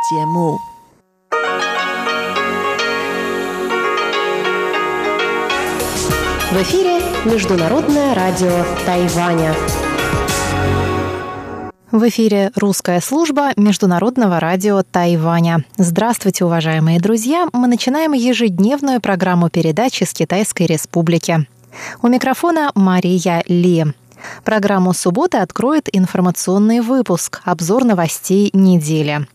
В эфире Международное радио Тайваня. В эфире русская служба Международного радио Тайваня. Здравствуйте, уважаемые друзья! Мы начинаем ежедневную программу передач из Китайской Республики. У микрофона Мария Ли. Программу субботы откроет информационный выпуск «Обзор новостей недели».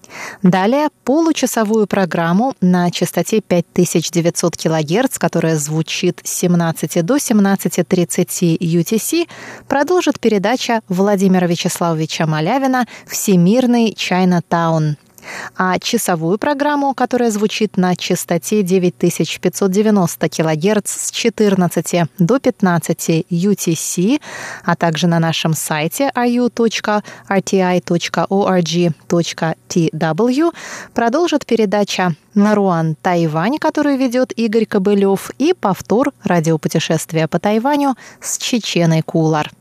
Далее получасовую программу на частоте 5900 кГц, которая звучит с 17 до 17.30 UTC, продолжит передача Владимира Вячеславовича Малявина «Всемирный Чайна-таун». А часовую программу, которая звучит на частоте 9590 кГц с 14 до 15 UTC, а также на нашем сайте ru.rti.org.tw, продолжит передача «Наруан Тайвань», которую ведет Игорь Кобылев, и повтор радиопутешествия по Тайваню с Чеченой Кулар.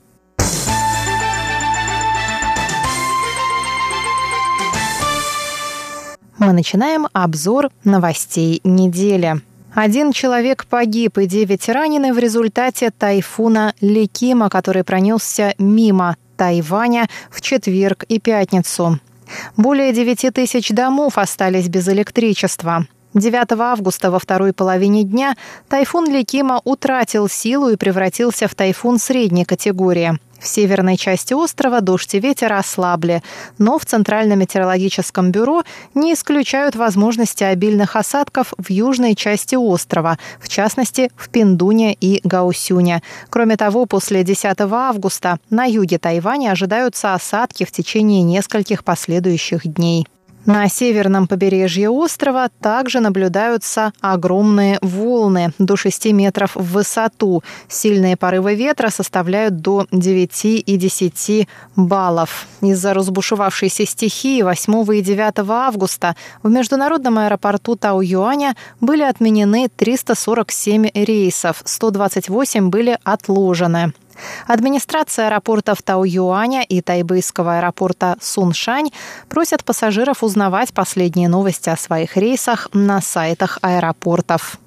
Мы начинаем обзор новостей недели. Один человек погиб и девять ранены в результате тайфуна Ликима, который пронесся мимо Тайваня в четверг и пятницу. Более 9 тысяч домов остались без электричества. 9 августа во второй половине дня тайфун Ликима утратил силу и превратился в тайфун средней категории – в северной части острова дождь и ветер ослабли, но в Центральном метеорологическом бюро не исключают возможности обильных осадков в южной части острова, в частности в Пиндуне и Гаусюне. Кроме того, после 10 августа на юге Тайваня ожидаются осадки в течение нескольких последующих дней. На северном побережье острова также наблюдаются огромные волны до 6 метров в высоту. Сильные порывы ветра составляют до 9 и 10 баллов. Из-за разбушевавшейся стихии 8 и 9 августа в международном аэропорту Тау-Юаня были отменены 347 рейсов, 128 были отложены. Администрация аэропортов Тау-Юаня и тайбэйского аэропорта Суншань просят пассажиров узнавать последние новости о своих рейсах на сайтах аэропортов.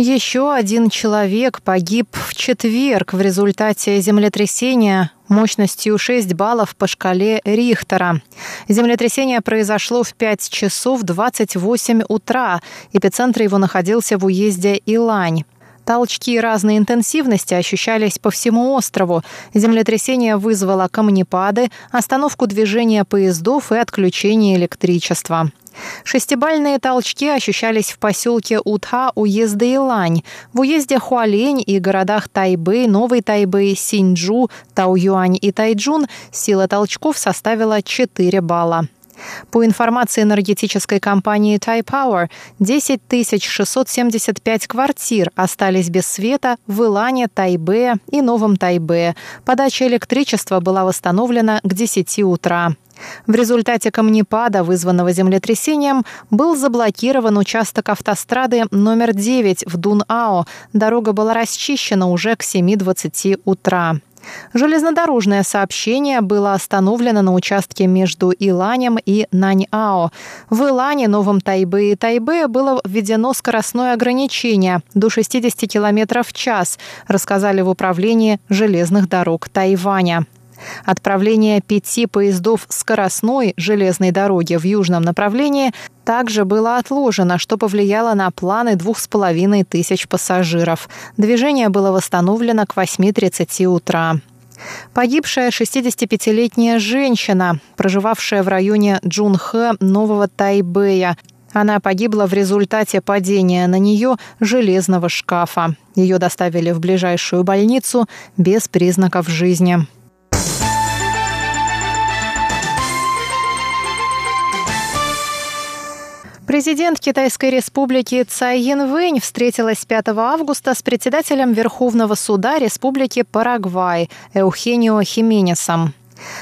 Еще один человек погиб в четверг в результате землетрясения мощностью 6 баллов по шкале Рихтера. Землетрясение произошло в 5 часов 28 утра. Эпицентр его находился в уезде Илань. Толчки разной интенсивности ощущались по всему острову. Землетрясение вызвало камнепады, остановку движения поездов и отключение электричества. Шестибальные толчки ощущались в поселке Утха уезда Илань, в уезде Хуалень и городах Тайбэй, Новый Тайбэй, Синьчжу, Тауюань и Тайджун сила толчков составила 4 балла. По информации энергетической компании Taipower, 10 675 квартир остались без света в Илане, Тайбе и Новом Тайбе. Подача электричества была восстановлена к 10 утра. В результате камнепада, вызванного землетрясением, был заблокирован участок автострады номер 9 в Дун-Ао. Дорога была расчищена уже к 7.20 утра. Железнодорожное сообщение было остановлено на участке между Иланем и Наньао. В Илане, Новом Тайбе и Тайбе было введено скоростное ограничение до 60 км в час, рассказали в управлении железных дорог Тайваня. Отправление пяти поездов скоростной железной дороги в южном направлении также было отложено, что повлияло на планы двух с половиной тысяч пассажиров. Движение было восстановлено к 8.30 утра. Погибшая 65-летняя женщина, проживавшая в районе Джунхэ Нового Тайбэя, она погибла в результате падения на нее железного шкафа. Ее доставили в ближайшую больницу без признаков жизни. Президент Китайской республики Цай Янвэнь встретилась 5 августа с председателем Верховного суда Республики Парагвай Эухенио Хименесом.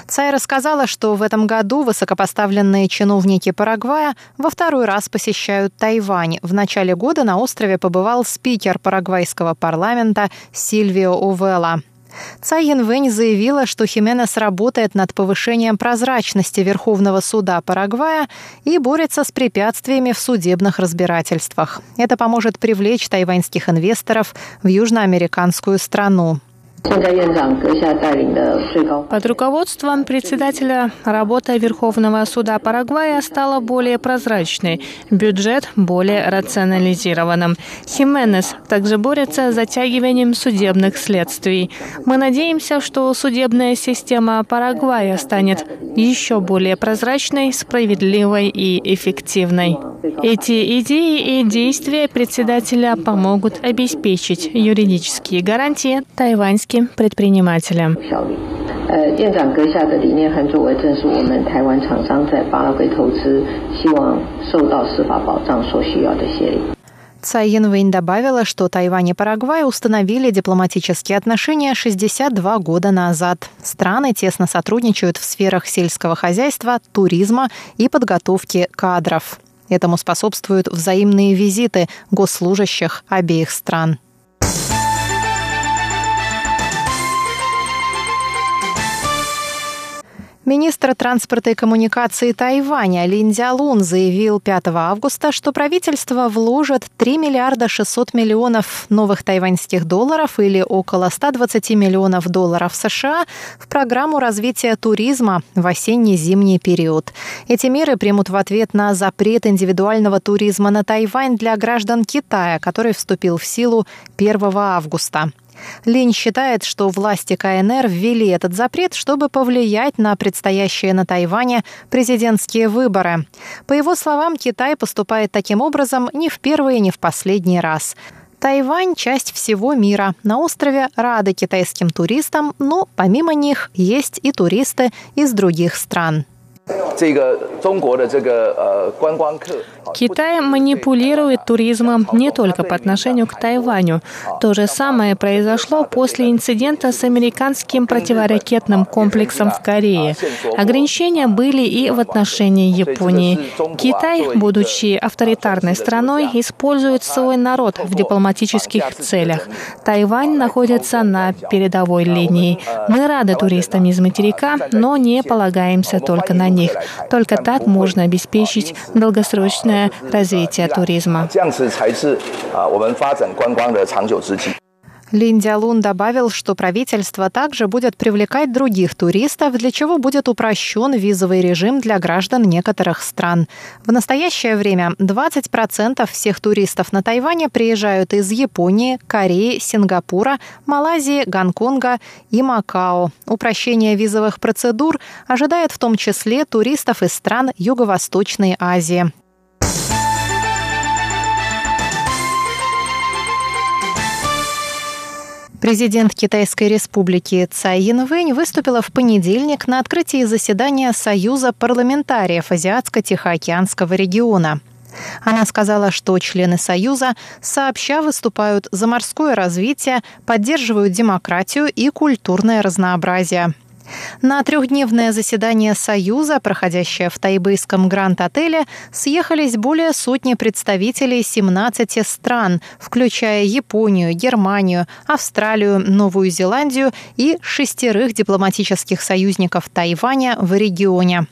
Цай рассказала, что в этом году высокопоставленные чиновники Парагвая во второй раз посещают Тайвань. В начале года на острове побывал спикер парагвайского парламента Сильвио Увела. Цай Янвэнь заявила, что Хименес работает над повышением прозрачности Верховного суда Парагвая и борется с препятствиями в судебных разбирательствах. Это поможет привлечь тайваньских инвесторов в южноамериканскую страну. Под руководством председателя работа Верховного суда Парагвая стала более прозрачной, бюджет более рационализированным. Хименес также борется с затягиванием судебных следствий. Мы надеемся, что судебная система Парагвая станет еще более прозрачной, справедливой и эффективной. Эти идеи и действия председателя помогут обеспечить юридические гарантии тайваньским предпринимателям. Цай Янвэнь добавила, что Тайвань и Парагвай установили дипломатические отношения 62 года назад. Страны тесно сотрудничают в сферах сельского хозяйства, туризма и подготовки кадров. Этому способствуют взаимные визиты госслужащих обеих стран. Министр транспорта и коммуникации Тайваня Лин Цзялун заявил 5 августа, что правительство вложит 3 миллиарда 600 миллионов новых тайваньских долларов или около 120 миллионов долларов США в программу развития туризма в осенне-зимний период. Эти меры примут в ответ на запрет индивидуального туризма на Тайвань для граждан Китая, который вступил в силу 1 августа. Линь считает, что власти КНР ввели этот запрет, чтобы повлиять на предстоящие на Тайване президентские выборы. По его словам, Китай поступает таким образом не в первый и не в последний раз. Тайвань – часть всего мира. На острове рады китайским туристам, но помимо них есть и туристы из других стран. Китай манипулирует туризмом не только по отношению к Тайваню. То же самое произошло после инцидента с американским противоракетным комплексом в Корее. Ограничения были и в отношении Японии. Китай, будучи авторитарной страной, использует свой народ в дипломатических целях. Тайвань находится на передовой линии. Мы рады туристам из материка, но не полагаемся только на них. Только так можно обеспечить долгосрочное развитие туризма. Лин Дялун добавил, что правительство также будет привлекать других туристов, для чего будет упрощен визовый режим для граждан некоторых стран. В настоящее время 20% всех туристов на Тайване приезжают из Японии, Кореи, Сингапура, Малайзии, Гонконга и Макао. Упрощение визовых процедур ожидает в том числе туристов из стран Юго-Восточной Азии. Президент Китайской республики Цай Янвэнь выступила в понедельник на открытии заседания Союза парламентариев Азиатско-Тихоокеанского региона. Она сказала, что члены Союза сообща выступают за морское развитие, поддерживают демократию и культурное разнообразие – на трехдневное заседание Союза, проходящее в тайбэйском Гранд-отеле, съехались более сотни представителей 17 стран, включая Японию, Германию, Австралию, Новую Зеландию и шестерых дипломатических союзников Тайваня в регионе.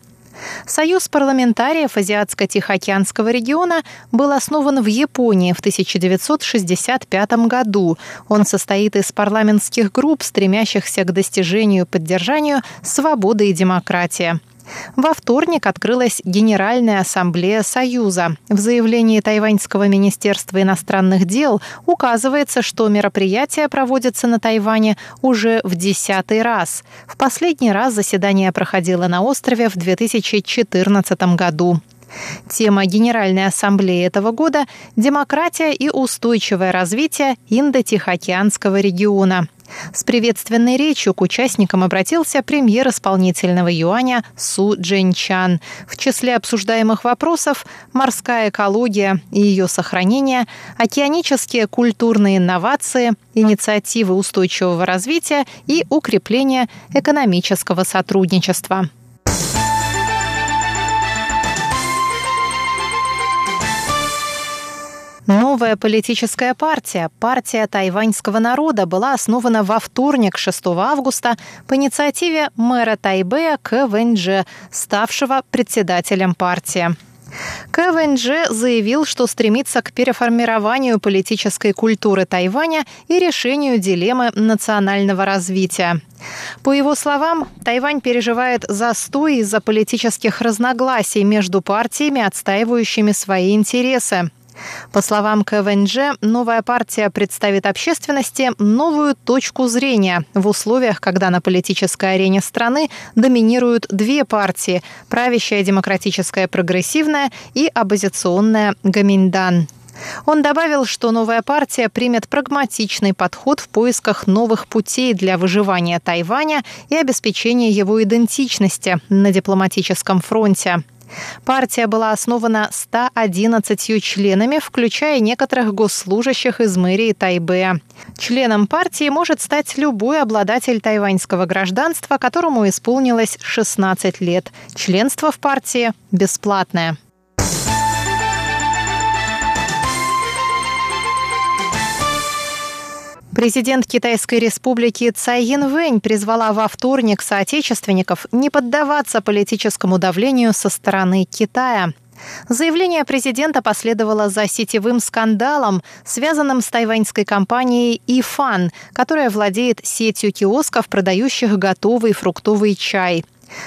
Союз парламентариев Азиатско-Тихоокеанского региона был основан в Японии в 1965 году. Он состоит из парламентских групп, стремящихся к достижению и поддержанию свободы и демократии. Во вторник открылась Генеральная ассамблея Союза. В заявлении Тайваньского министерства иностранных дел указывается, что мероприятие проводится на Тайване уже в десятый раз. В последний раз заседание проходило на острове в 2014 году. Тема Генеральной Ассамблеи этого года – демократия и устойчивое развитие Индо-Тихоокеанского региона. С приветственной речью к участникам обратился премьер исполнительного юаня Су Джинчан. В числе обсуждаемых вопросов – морская экология и ее сохранение, океанические культурные инновации, инициативы устойчивого развития и укрепление экономического сотрудничества. Новая политическая партия, партия тайваньского народа, была основана во вторник, 6 августа, по инициативе мэра Тайбэя К. Вэньдже, ставшего председателем партии. КВНЖ заявил, что стремится к переформированию политической культуры Тайваня и решению дилеммы национального развития. По его словам, Тайвань переживает застой из-за политических разногласий между партиями, отстаивающими свои интересы. По словам КВНЖ, новая партия представит общественности новую точку зрения в условиях, когда на политической арене страны доминируют две партии – правящая демократическая прогрессивная и оппозиционная Гаминдан. Он добавил, что новая партия примет прагматичный подход в поисках новых путей для выживания Тайваня и обеспечения его идентичности на дипломатическом фронте. Партия была основана 111 членами, включая некоторых госслужащих из мэрии Тайбэя. Членом партии может стать любой обладатель тайваньского гражданства, которому исполнилось 16 лет. Членство в партии бесплатное. Президент Китайской республики Цай Янвэнь призвала во вторник соотечественников не поддаваться политическому давлению со стороны Китая. Заявление президента последовало за сетевым скандалом, связанным с тайваньской компанией «Ифан», которая владеет сетью киосков, продающих готовый фруктовый чай.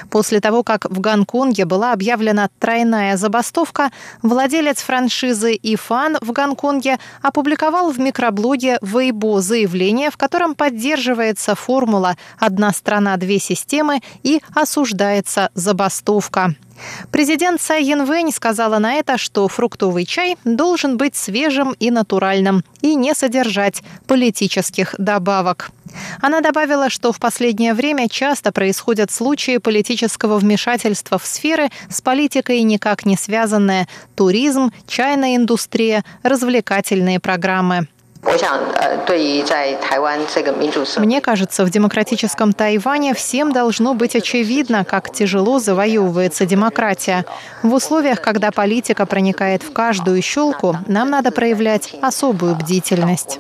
После того, как в Гонконге была объявлена тройная забастовка, владелец франшизы «Ифан» в Гонконге опубликовал в микроблоге Weibo заявление, в котором поддерживается формула «одна страна, две системы» и осуждается забастовка. Президент Цай Янвэнь сказала на это, что фруктовый чай должен быть свежим и натуральным и не содержать политических добавок. Она добавила, что в последнее время часто происходят случаи политического вмешательства в сферы с политикой никак не связанные – туризм, чайная индустрия, развлекательные программы. Мне кажется, в демократическом Тайване всем должно быть очевидно, как тяжело завоевывается демократия. В условиях, когда политика проникает в каждую щелку, нам надо проявлять особую бдительность.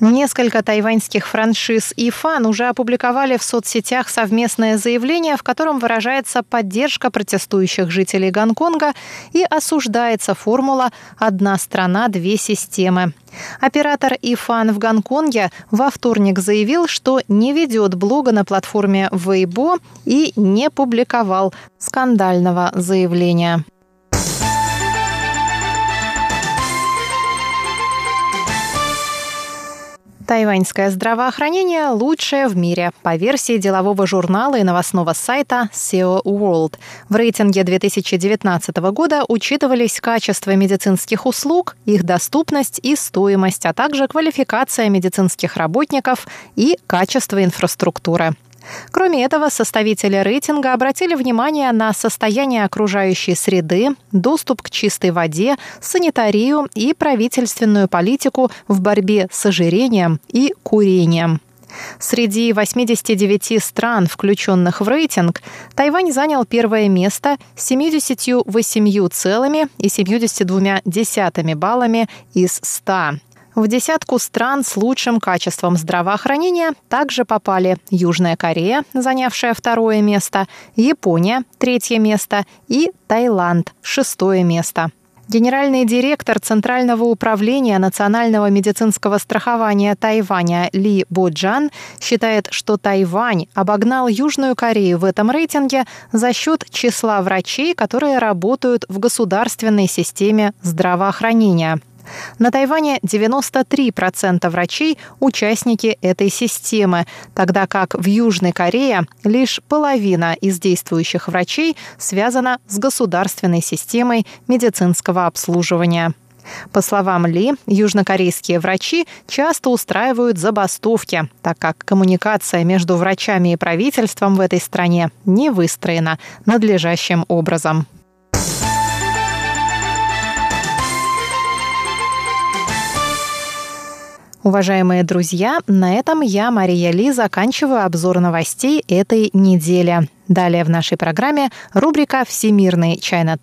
Несколько тайваньских франшиз и фан уже опубликовали в соцсетях совместное заявление, в котором выражается поддержка протестующих жителей Гонконга и осуждается формула «одна страна, две системы». Оператор Ифан в Гонконге во вторник заявил, что не ведет блога на платформе Weibo и не публиковал скандального заявления. Тайваньское здравоохранение лучшее в мире, по версии делового журнала и новостного сайта SEO World. В рейтинге 2019 года учитывались качество медицинских услуг, их доступность и стоимость, а также квалификация медицинских работников и качество инфраструктуры. Кроме этого, составители рейтинга обратили внимание на состояние окружающей среды, доступ к чистой воде, санитарию и правительственную политику в борьбе с ожирением и курением. Среди 89 стран, включенных в рейтинг, Тайвань занял первое место с 78 целыми и 72 десятыми баллами из 100. В десятку стран с лучшим качеством здравоохранения также попали Южная Корея, занявшая второе место, Япония – третье место и Таиланд – шестое место. Генеральный директор Центрального управления национального медицинского страхования Тайваня Ли Боджан считает, что Тайвань обогнал Южную Корею в этом рейтинге за счет числа врачей, которые работают в государственной системе здравоохранения. На Тайване 93% врачей – участники этой системы, тогда как в Южной Корее лишь половина из действующих врачей связана с государственной системой медицинского обслуживания. По словам Ли, южнокорейские врачи часто устраивают забастовки, так как коммуникация между врачами и правительством в этой стране не выстроена надлежащим образом. Уважаемые друзья, на этом я, Мария Ли, заканчиваю обзор новостей этой недели. Далее в нашей программе рубрика «Всемирный Чайна